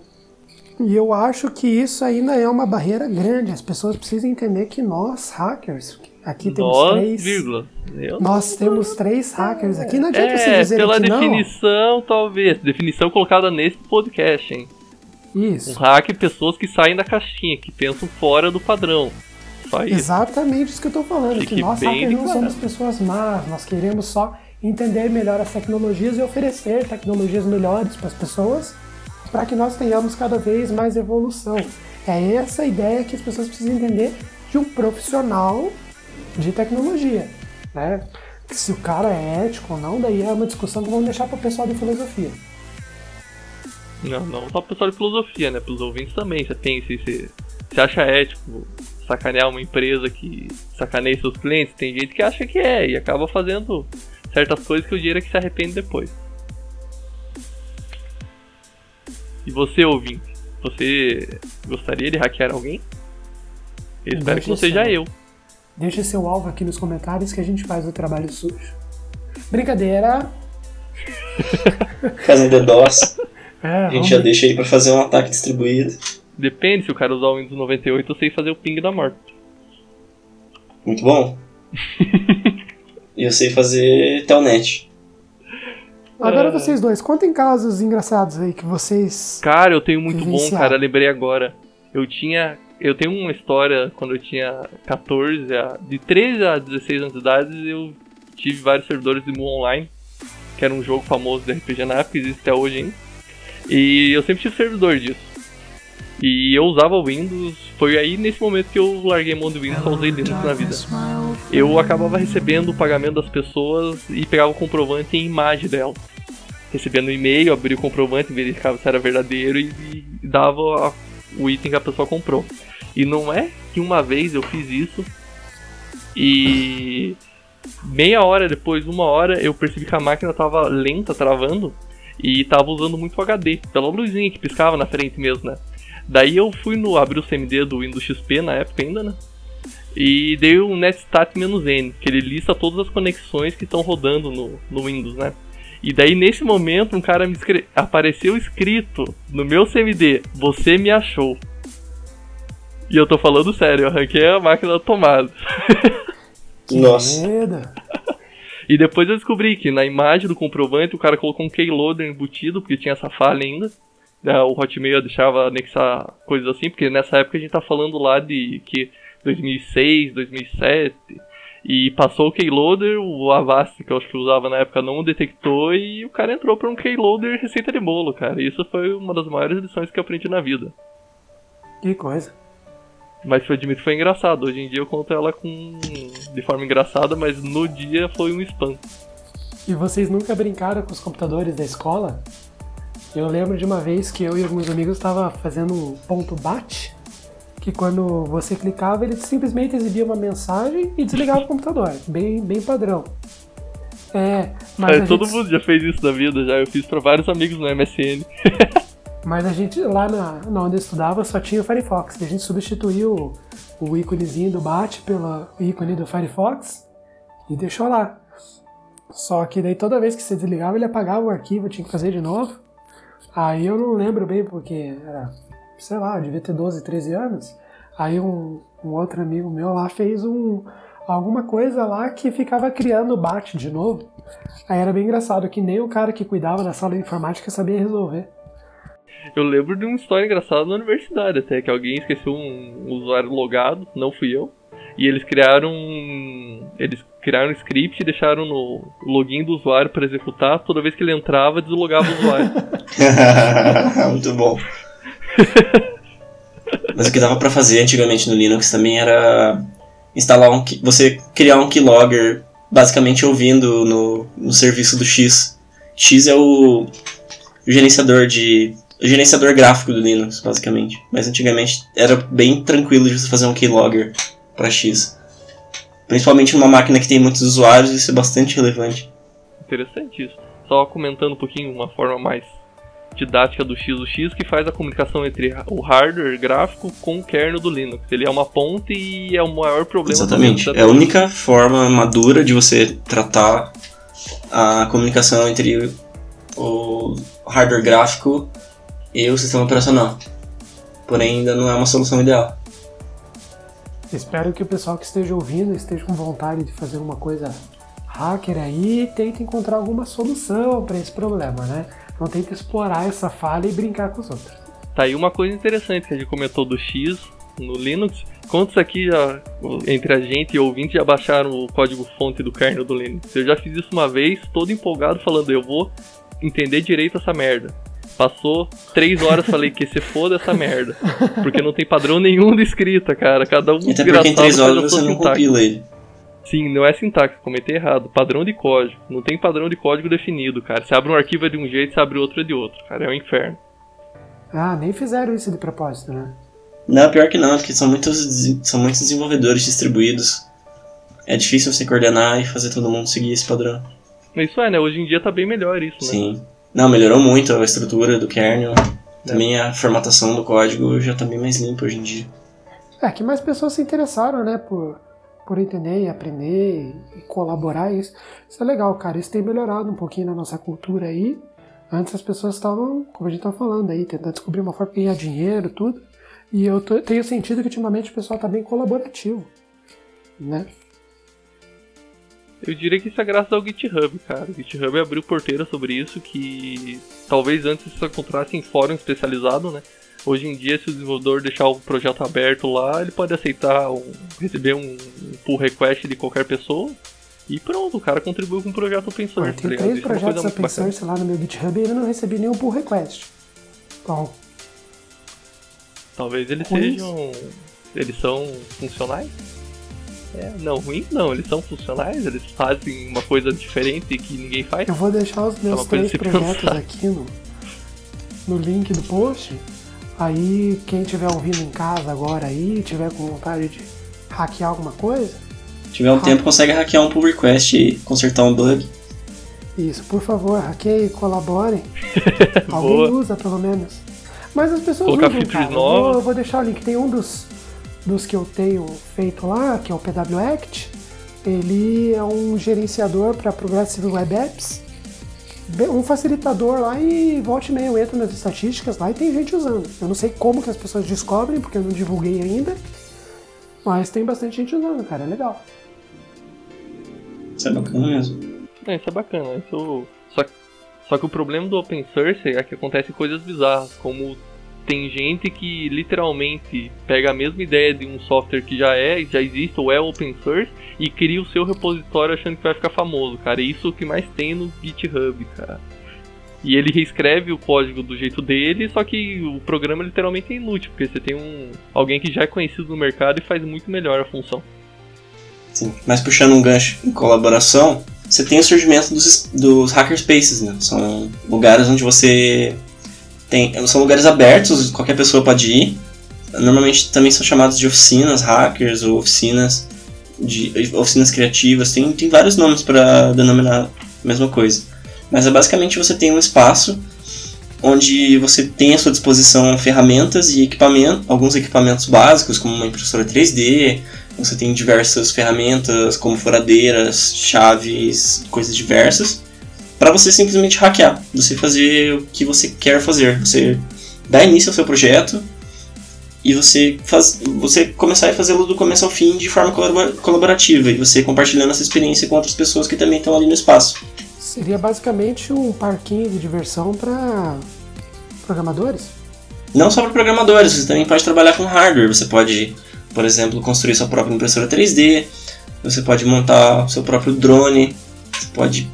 [SPEAKER 2] e eu acho que isso ainda é uma barreira grande. As pessoas precisam entender que nós, hackers, aqui temos
[SPEAKER 3] Nós,
[SPEAKER 2] três.
[SPEAKER 3] vírgula. Eu
[SPEAKER 2] Nós temos três hackers aqui. Não adianta você
[SPEAKER 3] É,
[SPEAKER 2] dizer
[SPEAKER 3] pela
[SPEAKER 2] que não.
[SPEAKER 3] definição, talvez. Definição colocada nesse podcast, hein? Um
[SPEAKER 2] Isso.
[SPEAKER 3] hack pessoas que saem da caixinha, que pensam fora do padrão. Só isso.
[SPEAKER 2] Exatamente isso que eu tô falando.
[SPEAKER 3] Fique
[SPEAKER 2] que nós hackers não somos pessoas más. Nós queremos só entender melhor as tecnologias e oferecer tecnologias melhores para as pessoas para que nós tenhamos cada vez mais evolução. É essa a ideia que as pessoas precisam entender de um profissional de tecnologia. Né? Se o cara é ético ou não, daí é uma discussão que vamos deixar para o pessoal de filosofia.
[SPEAKER 3] Não, não só pro pessoal de filosofia, né? Pros ouvintes também. Você tem, se você, você acha ético sacanear uma empresa que sacaneia seus clientes, tem gente que acha que é e acaba fazendo certas coisas que o dinheiro é que se arrepende depois. E você, ouvinte, você gostaria de hackear alguém? Eu espero que não
[SPEAKER 2] Deixa
[SPEAKER 3] seja eu.
[SPEAKER 2] Deixe seu alvo aqui nos comentários que a gente faz o trabalho sujo. Brincadeira.
[SPEAKER 1] Fazem DDoS,
[SPEAKER 2] É,
[SPEAKER 1] a gente já deixa aí pra fazer um ataque distribuído.
[SPEAKER 3] Depende, se o cara usar o Windows 98, eu sei fazer o ping da morte.
[SPEAKER 1] Muito bom. e eu sei fazer telnet.
[SPEAKER 2] Agora
[SPEAKER 3] É.
[SPEAKER 2] vocês dois, contem casos engraçados aí que vocês.
[SPEAKER 3] Cara, eu tenho muito bom, cara, lembrei agora. Eu tinha eu tenho uma história quando eu tinha 14, a- de 13 a 16 anos de idade, eu tive vários servidores de Mu Online, que era um jogo famoso de RPG na época, existe até hoje ainda. E eu sempre tive servidor disso. E eu usava o Windows, foi aí nesse momento que eu larguei mão do Windows e só usei Linux na vida. Eu acabava recebendo o pagamento das pessoas e pegava o comprovante em imagem dela. Recebia no e-mail, abria o comprovante, verificava se era verdadeiro e, e dava a- o item que a pessoa comprou. E não é que uma vez eu fiz isso e meia hora depois, uma hora, eu percebi que a máquina tava lenta, travando, e tava usando muito HD, pela luzinha que piscava na frente mesmo, né? Daí eu fui no abrir o CMD do Windows XP na época ainda, né? E dei o netstat-n, que ele lista todas as conexões que estão rodando no, no Windows, né? E daí nesse momento um cara me escre... apareceu escrito no meu CMD, você me achou. E eu tô falando sério, eu arranquei a máquina da tomada.
[SPEAKER 1] Nossa.
[SPEAKER 2] Medo.
[SPEAKER 3] E depois eu descobri que na imagem do comprovante o cara colocou um keyloader embutido, porque tinha essa falha ainda. né, O Hotmail deixava anexar coisas assim, porque nessa época a gente tá falando lá de que 2006, 2007. E passou o keyloader, o Avast, que eu acho que usava na época, não detectou e o cara entrou por um keyloader receita de bolo, cara. Isso foi uma das maiores lições que eu aprendi na vida.
[SPEAKER 2] Que coisa.
[SPEAKER 3] Mas eu admito que foi engraçado. Hoje em dia eu conto ela com de forma engraçada, mas no dia foi um spam.
[SPEAKER 2] E vocês nunca brincaram com os computadores da escola? Eu lembro de uma vez que eu e alguns amigos estavam fazendo um ponto bat, que quando você clicava ele simplesmente exibia uma mensagem e desligava o computador, bem, bem padrão. É, mas,
[SPEAKER 3] É, todo
[SPEAKER 2] gente,
[SPEAKER 3] mundo já fez isso na vida, já. Eu fiz pra vários amigos no MSN.
[SPEAKER 2] mas a gente lá na, na onde eu estudava só tinha o Firefox. A gente substituiu o, íconezinho do bat pelo ícone do Firefox e deixou lá. Só que daí toda vez que você desligava ele apagava o arquivo, tinha que fazer de novo. Aí eu não lembro bem porque era, sei lá, eu devia ter 12, 13 anos. Aí um, um outro amigo meu lá fez um alguma coisa lá que ficava criando o bat de novo. Aí era bem engraçado que nem o cara que cuidava da sala de informática sabia resolver.
[SPEAKER 3] Eu lembro de uma história engraçada na universidade até, que alguém esqueceu um usuário logado, não fui eu. E eles criaram. Eles criaram um script e deixaram no login do usuário para executar. Toda vez que ele entrava, deslogava o usuário.
[SPEAKER 1] Muito bom. Mas o que dava pra fazer antigamente no Linux também era instalar um. Você criar um keylogger basicamente ouvindo no, no serviço do X. X é o, o gerenciador de. O gerenciador gráfico do Linux, basicamente. Mas antigamente era bem tranquilo de você fazer um keylogger para X. Principalmente numa máquina que tem muitos usuários, isso é bastante relevante.
[SPEAKER 3] Interessante isso. Só comentando um pouquinho uma forma mais didática do X. O X que faz a comunicação entre o hardware gráfico com o kernel do Linux. Ele é uma ponte e é o maior problema do
[SPEAKER 1] Exatamente. É a única forma madura de você tratar a comunicação entre o hardware gráfico e o sistema operacional. Porém, ainda não é uma solução ideal.
[SPEAKER 2] Espero que o pessoal que esteja ouvindo esteja com vontade de fazer uma coisa hacker aí e tente encontrar alguma solução para esse problema, né? Não tente explorar essa falha e brincar com os outros.
[SPEAKER 3] Tá aí uma coisa interessante que a gente comentou do X no Linux. Quantos aqui já, entre a gente e ouvinte já baixaram o código fonte do kernel do Linux? Eu já fiz isso uma vez, todo empolgado, falando, eu vou entender direito essa merda. Passou três horas, falei que se foda essa merda. Porque não tem padrão nenhum de escrita, cara. Cada um
[SPEAKER 1] Até porque em
[SPEAKER 3] desgraçado
[SPEAKER 1] 3
[SPEAKER 3] faz
[SPEAKER 1] horas você não
[SPEAKER 3] sintaxe.
[SPEAKER 1] compila ele.
[SPEAKER 3] Sim, não é sintaxe, comentei errado. Padrão de código. Não tem padrão de código definido, cara. Você abre um arquivo é de um jeito, você abre outro é de outro, cara. É um inferno.
[SPEAKER 2] Ah, nem fizeram isso de propósito, né?
[SPEAKER 1] Não, pior que não, porque são muitos, são muitos desenvolvedores distribuídos. É difícil você coordenar e fazer todo mundo seguir esse padrão.
[SPEAKER 3] Isso é, né? Hoje em dia tá bem melhor isso, né?
[SPEAKER 1] Sim. Não, melhorou muito a estrutura do kernel. Também a formatação do código já tá bem mais limpa hoje em dia.
[SPEAKER 2] É que mais pessoas se interessaram, né, por, por entender e aprender e colaborar isso. Isso é legal, cara. Isso tem melhorado um pouquinho na nossa cultura aí. Antes as pessoas estavam, como a gente tá falando aí, tentando descobrir uma forma de ganhar dinheiro, tudo. E eu tô- tenho sentido que ultimamente o pessoal tá bem colaborativo, né?
[SPEAKER 3] Eu diria que isso é graças ao GitHub, cara. O GitHub abriu porteira sobre isso que talvez antes isso encontrasse em fórum especializado, né? Hoje em dia, se o desenvolvedor deixar o projeto aberto lá, ele pode aceitar um, receber um, pull request de qualquer pessoa e pronto, o cara contribuiu com um projeto open source.
[SPEAKER 2] Tem
[SPEAKER 3] tá
[SPEAKER 2] três
[SPEAKER 3] Isso é
[SPEAKER 2] projetos
[SPEAKER 3] coisa
[SPEAKER 2] open source lá no meu GitHub e ainda não recebi nenhum pull request. Bom,
[SPEAKER 3] Talvez eles
[SPEAKER 2] Ruins?
[SPEAKER 3] sejam. Eles são funcionais? É, não, ruins não, eles são funcionais, eles fazem uma coisa diferente que ninguém faz.
[SPEAKER 2] eu vou deixar os meus
[SPEAKER 3] coisa
[SPEAKER 2] três projetos
[SPEAKER 3] pensar.
[SPEAKER 2] aqui no, no link do post. Aí quem estiver ouvindo em casa agora aí, tiver com vontade de hackear alguma coisa,
[SPEAKER 1] Se tiver um tempo, consegue hackear um pull request e consertar um bug.
[SPEAKER 2] Isso, por favor, hackeie, colaborem. Alguém usa, pelo menos. Mas as pessoas
[SPEAKER 3] Colocar
[SPEAKER 2] usam, cara. Eu vou, eu vou deixar o link. Tem um dos, dos que eu tenho feito lá, que é o PW Act. Ele é um gerenciador para Progressive Web Apps. Um facilitador lá e volte e meia eu entro nas estatísticas lá e tem gente usando. Eu não sei como que as pessoas descobrem, porque eu não divulguei ainda. Mas tem bastante gente usando, cara. É legal.
[SPEAKER 1] Isso é bacana mesmo.
[SPEAKER 3] É, isso é bacana. Isso... Só, só que o problema do open source é que acontecem coisas bizarras, como tem gente que literalmente pega a mesma ideia de um software que já é, já existe ou é open source e cria o seu repositório achando que vai ficar famoso, cara. Isso é o que mais tem no GitHub, cara. E ele reescreve o código do jeito dele, só que o programa literalmente é inútil, porque você tem um alguém que já é conhecido no mercado e faz muito melhor a função.
[SPEAKER 1] Sim. Mas puxando um gancho em colaboração, você tem o surgimento dos, dos hackerspaces, né? São lugares onde você tem. São lugares abertos, qualquer pessoa pode ir. Normalmente também são chamados de oficinas hackers ou oficinas de oficinas criativas. Tem, tem vários nomes para denominar a mesma coisa. Mas é basicamente você tem um espaço onde você tem à sua disposição ferramentas e equipamento, alguns equipamentos básicos, como uma impressora 3D, você tem diversas ferramentas como furadeiras, chaves, coisas diversas, para você simplesmente hackear, você fazer o que você quer fazer. Você dá início ao seu projeto e você, faz, você começar a fazê-lo do começo ao fim de forma colabora- colaborativa e você compartilhando essa experiência com outras pessoas que também estão ali no espaço.
[SPEAKER 2] Seria basicamente um parquinho de diversão para programadores.
[SPEAKER 1] Não só para programadores, você também pode trabalhar com hardware. Você pode, por exemplo, construir sua própria impressora 3D, você pode montar seu próprio drone, você pode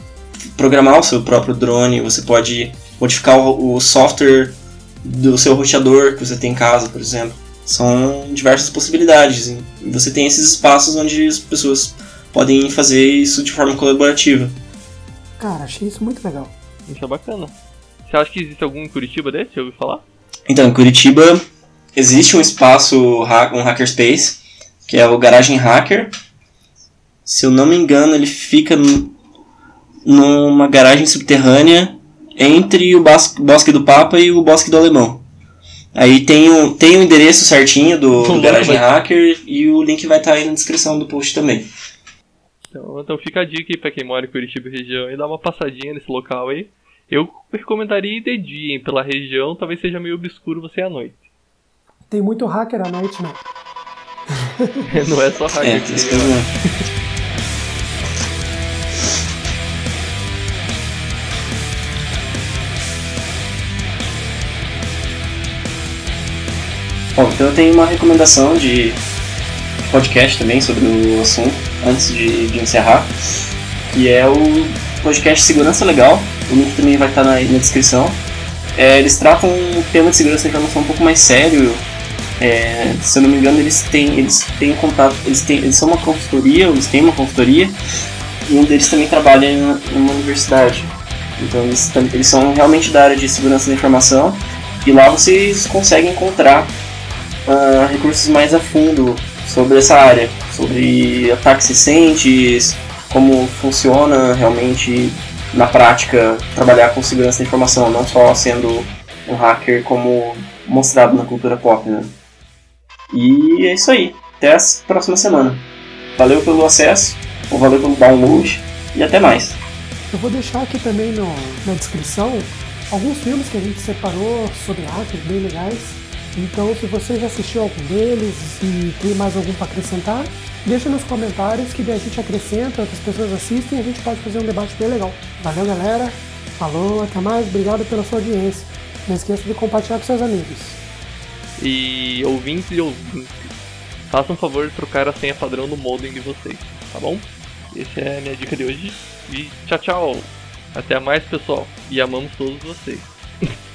[SPEAKER 1] programar o seu próprio drone, você pode modificar o, o software do seu roteador que você tem em casa, por exemplo. São diversas possibilidades. E você tem esses espaços onde as pessoas podem fazer isso de forma colaborativa.
[SPEAKER 2] Cara, achei isso muito legal.
[SPEAKER 3] Isso é bacana. Você acha que existe algum em Curitiba desse? Ouviu falar?
[SPEAKER 1] Então, em Curitiba existe um espaço, um hackerspace, que é o Garagem Hacker. Se eu não me engano, ele fica numa garagem subterrânea entre o Bosque do Papa e o Bosque do Alemão. Aí tem o, tem o endereço certinho do, do
[SPEAKER 3] Louco,
[SPEAKER 1] Garagem Hacker e o link vai estar aí na descrição do post também.
[SPEAKER 3] Então, então fica a dica aí pra quem mora em Curitiba e região e dá uma passadinha nesse local aí. Eu recomendaria ir de dia, hein? Pela região, talvez seja meio obscuro você ir à noite.
[SPEAKER 2] Tem muito hacker à noite, né?
[SPEAKER 3] Não é só hacker
[SPEAKER 1] É, Bom, então eu tenho uma recomendação de podcast também sobre o assunto, antes de, de encerrar, que é o podcast Segurança Legal. O link também vai estar na, na descrição. É, eles tratam o tema de segurança da informação um pouco mais sério, é, se eu não me engano, eles têm, eles têm contato, eles, têm, eles são uma consultoria, eles têm uma consultoria, e um deles também trabalha em uma, em uma universidade. Então eles, eles são realmente da área de segurança da informação, e lá vocês conseguem encontrar ah, recursos mais a fundo sobre essa área, sobre ataques recentes, como funciona realmente na prática trabalhar com segurança da informação, não só sendo um hacker como mostrado na cultura pop, né? E é isso aí. Até a próxima semana. Valeu pelo acesso, ou valeu pelo download, e até mais.
[SPEAKER 2] Eu vou deixar aqui também no- na descrição alguns filmes que a gente separou sobre hackers bem legais. Então, se você já assistiu algum deles e tem mais algum para acrescentar, deixa nos comentários que daí a gente acrescenta, outras pessoas assistem e a gente pode fazer um debate bem legal. Valeu, galera. Falou, até mais. Obrigado pela sua audiência. Não esqueça de compartilhar com seus amigos.
[SPEAKER 3] E ouvintes e ouvintes, façam um favor de trocar a senha padrão do modem de vocês, tá bom? Essa é a minha dica de hoje. E tchau, tchau! Até mais, pessoal. E amamos todos vocês.